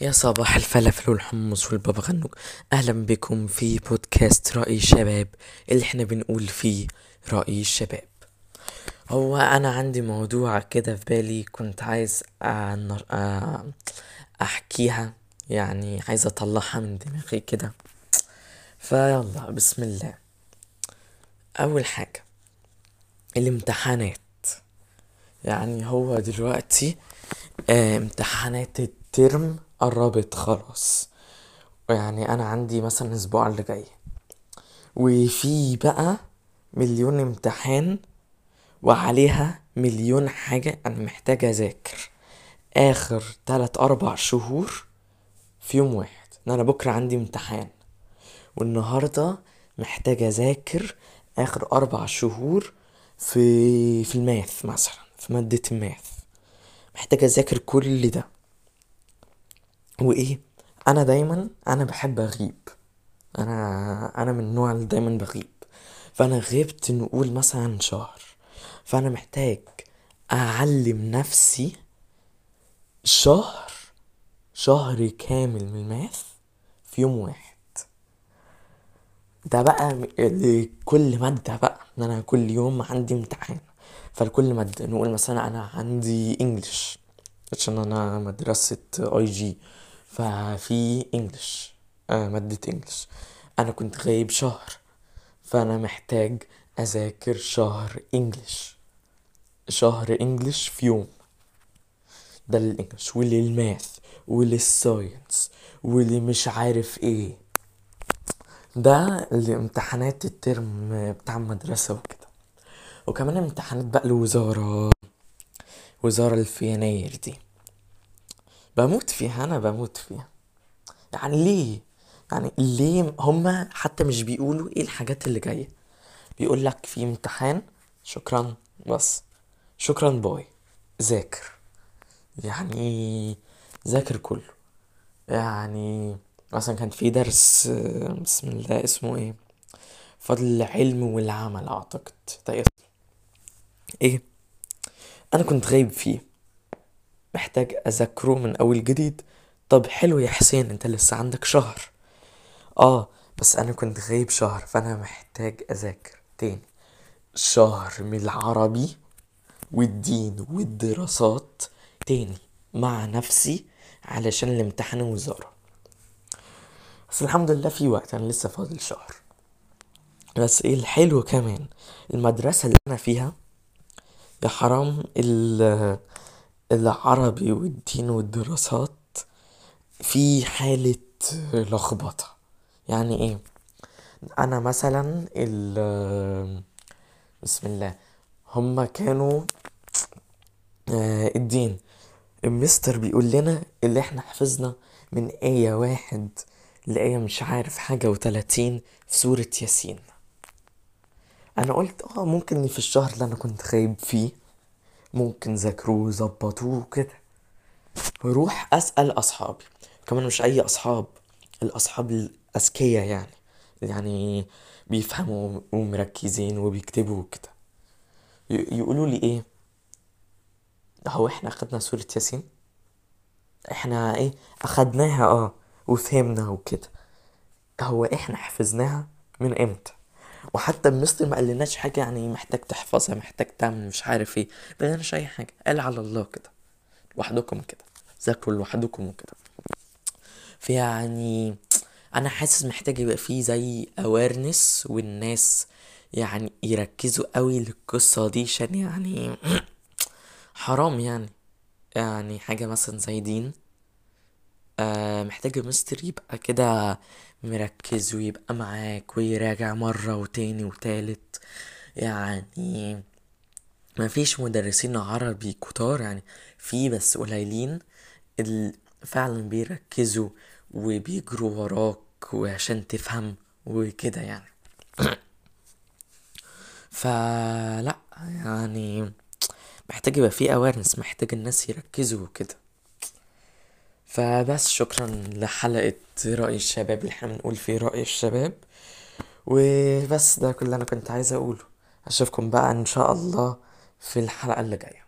يا صباح الفلافل والحمص والبابا غنوج أهلا بكم في بودكاست رأي الشباب اللي إحنا بنقول فيه رأي الشباب. هو أنا عندي موضوع كده في بالي كنت عايز أحكيها يعني عايز أطلعها من دماغي كده. فيلا بسم الله. أول حاجة الامتحانات. يعني هو دلوقتي امتحانات الترم قربت خلاص. يعني أنا عندي مثلا الأسبوع اللي جاي. وفي بقى مليون امتحان وعليها مليون حاجة أنا محتاج أذاكر. آخر تلات أربع شهور في يوم واحد إن أنا بكرة عندي امتحان. والنهاردة محتاج أذاكر آخر أربع شهور في في الماث مثلا في مادة الماث. محتاج أذاكر كل ده. وإيه أنا دايما أنا بحب أغيب. أنا أنا من النوع اللي دايما بغيب. فأنا غبت نقول مثلا شهر. فأنا محتاج أعلم نفسي شهر شهر كامل من الماث في يوم واحد. ده بقى لكل مادة بقى إن أنا كل يوم عندي امتحان. فلكل مادة نقول مثلا أنا عندي English عشان أنا مدرسة IG ففي English آه مادة English أنا كنت غايب شهر. فأنا محتاج أذاكر شهر English شهر English في يوم. ده لل English ولل math. ولل science. واللي مش عارف إيه. ده لامتحانات الترم بتاع المدرسة وكده. وكمان امتحانات بقى الوزارة وزارة اللي في يناير دي. بموت فيها أنا بموت فيها. يعني ليه؟ يعني ليه هما حتى مش بيقولوا إيه الحاجات اللي جاية؟ بيقول لك في امتحان شكرا بس. شكرا باي. ذاكر. يعني ذاكر كله. يعني مثلا كان في درس بسم الله اسمه إيه؟ فضل العلم والعمل أعتقد. ده اسمه إيه؟ أنا كنت غايب فيه. محتاج اذاكره من أول جديد. طب حلو يا حسين أنت لسه عندك شهر. آه بس أنا كنت غايب شهر فأنا محتاج أذاكر تاني. شهر من العربي والدين والدراسات تاني مع نفسي علشان الامتحان الوزارة بس الحمد لله في وقت أنا لسه فاضل شهر. بس إيه الحلو كمان المدرسة اللي أنا فيها يا حرام ال- العربي والدين والدراسات في حالة لخبطة. يعني إيه؟ أنا مثلا ال بسم الله هما كانوا آه، الدين. المستر بيقول لنا اللي إحنا حفظنا من آية واحد لآية مش عارف حاجة وتلاتين في سورة ياسين. أنا قلت آه ممكن في الشهر اللي أنا كنت غايب فيه ممكن ذاكروه وظبطوه كده بروح أسأل أصحابي. كمان مش أي أصحاب الأصحاب الأذكياء يعني. يعني بيفهموا ومركزين وبيكتبوا كده يقولوا لي إيه؟ هو إحنا أخدنا سورة ياسين. إحنا إيه؟ أخدناها آه وفهمنا وكده. هو إحنا حفظناها من إمتى؟ وحتى المستر ما قالناش حاجة يعني محتاج تحفظها محتاج تعمل مش عارف إيه. ما قالناش أي حاجة. قال على الله كده. لوحدكم كده. ذاكروا لوحدكم وكده. فيعني أنا حاسس محتاج يبقى فيه زي awareness والناس يعني يركزوا قوي للقصة دي عشان يعني حرام يعني. يعني حاجة مثلا زي دين. آه محتاج المستر يبقى كده مركز ويبقى معاك ويراجع مرة وتاني وتالت. يعني ما فيش مدرسين عربي كتار يعني في بس قليلين اللي فعلا بيركزوا وبيجروا وراك وعشان تفهم وكده يعني. فلا يعني محتاج يبقى في awareness محتاج الناس يركزوا وكده. فبس شكرا لحلقة رأي الشباب اللي إحنا بنقول فيه رأي الشباب. وبس ده كل اللي أنا كنت عايز أقوله. أشوفكم بقى إن شاء الله في الحلقة اللي جاية.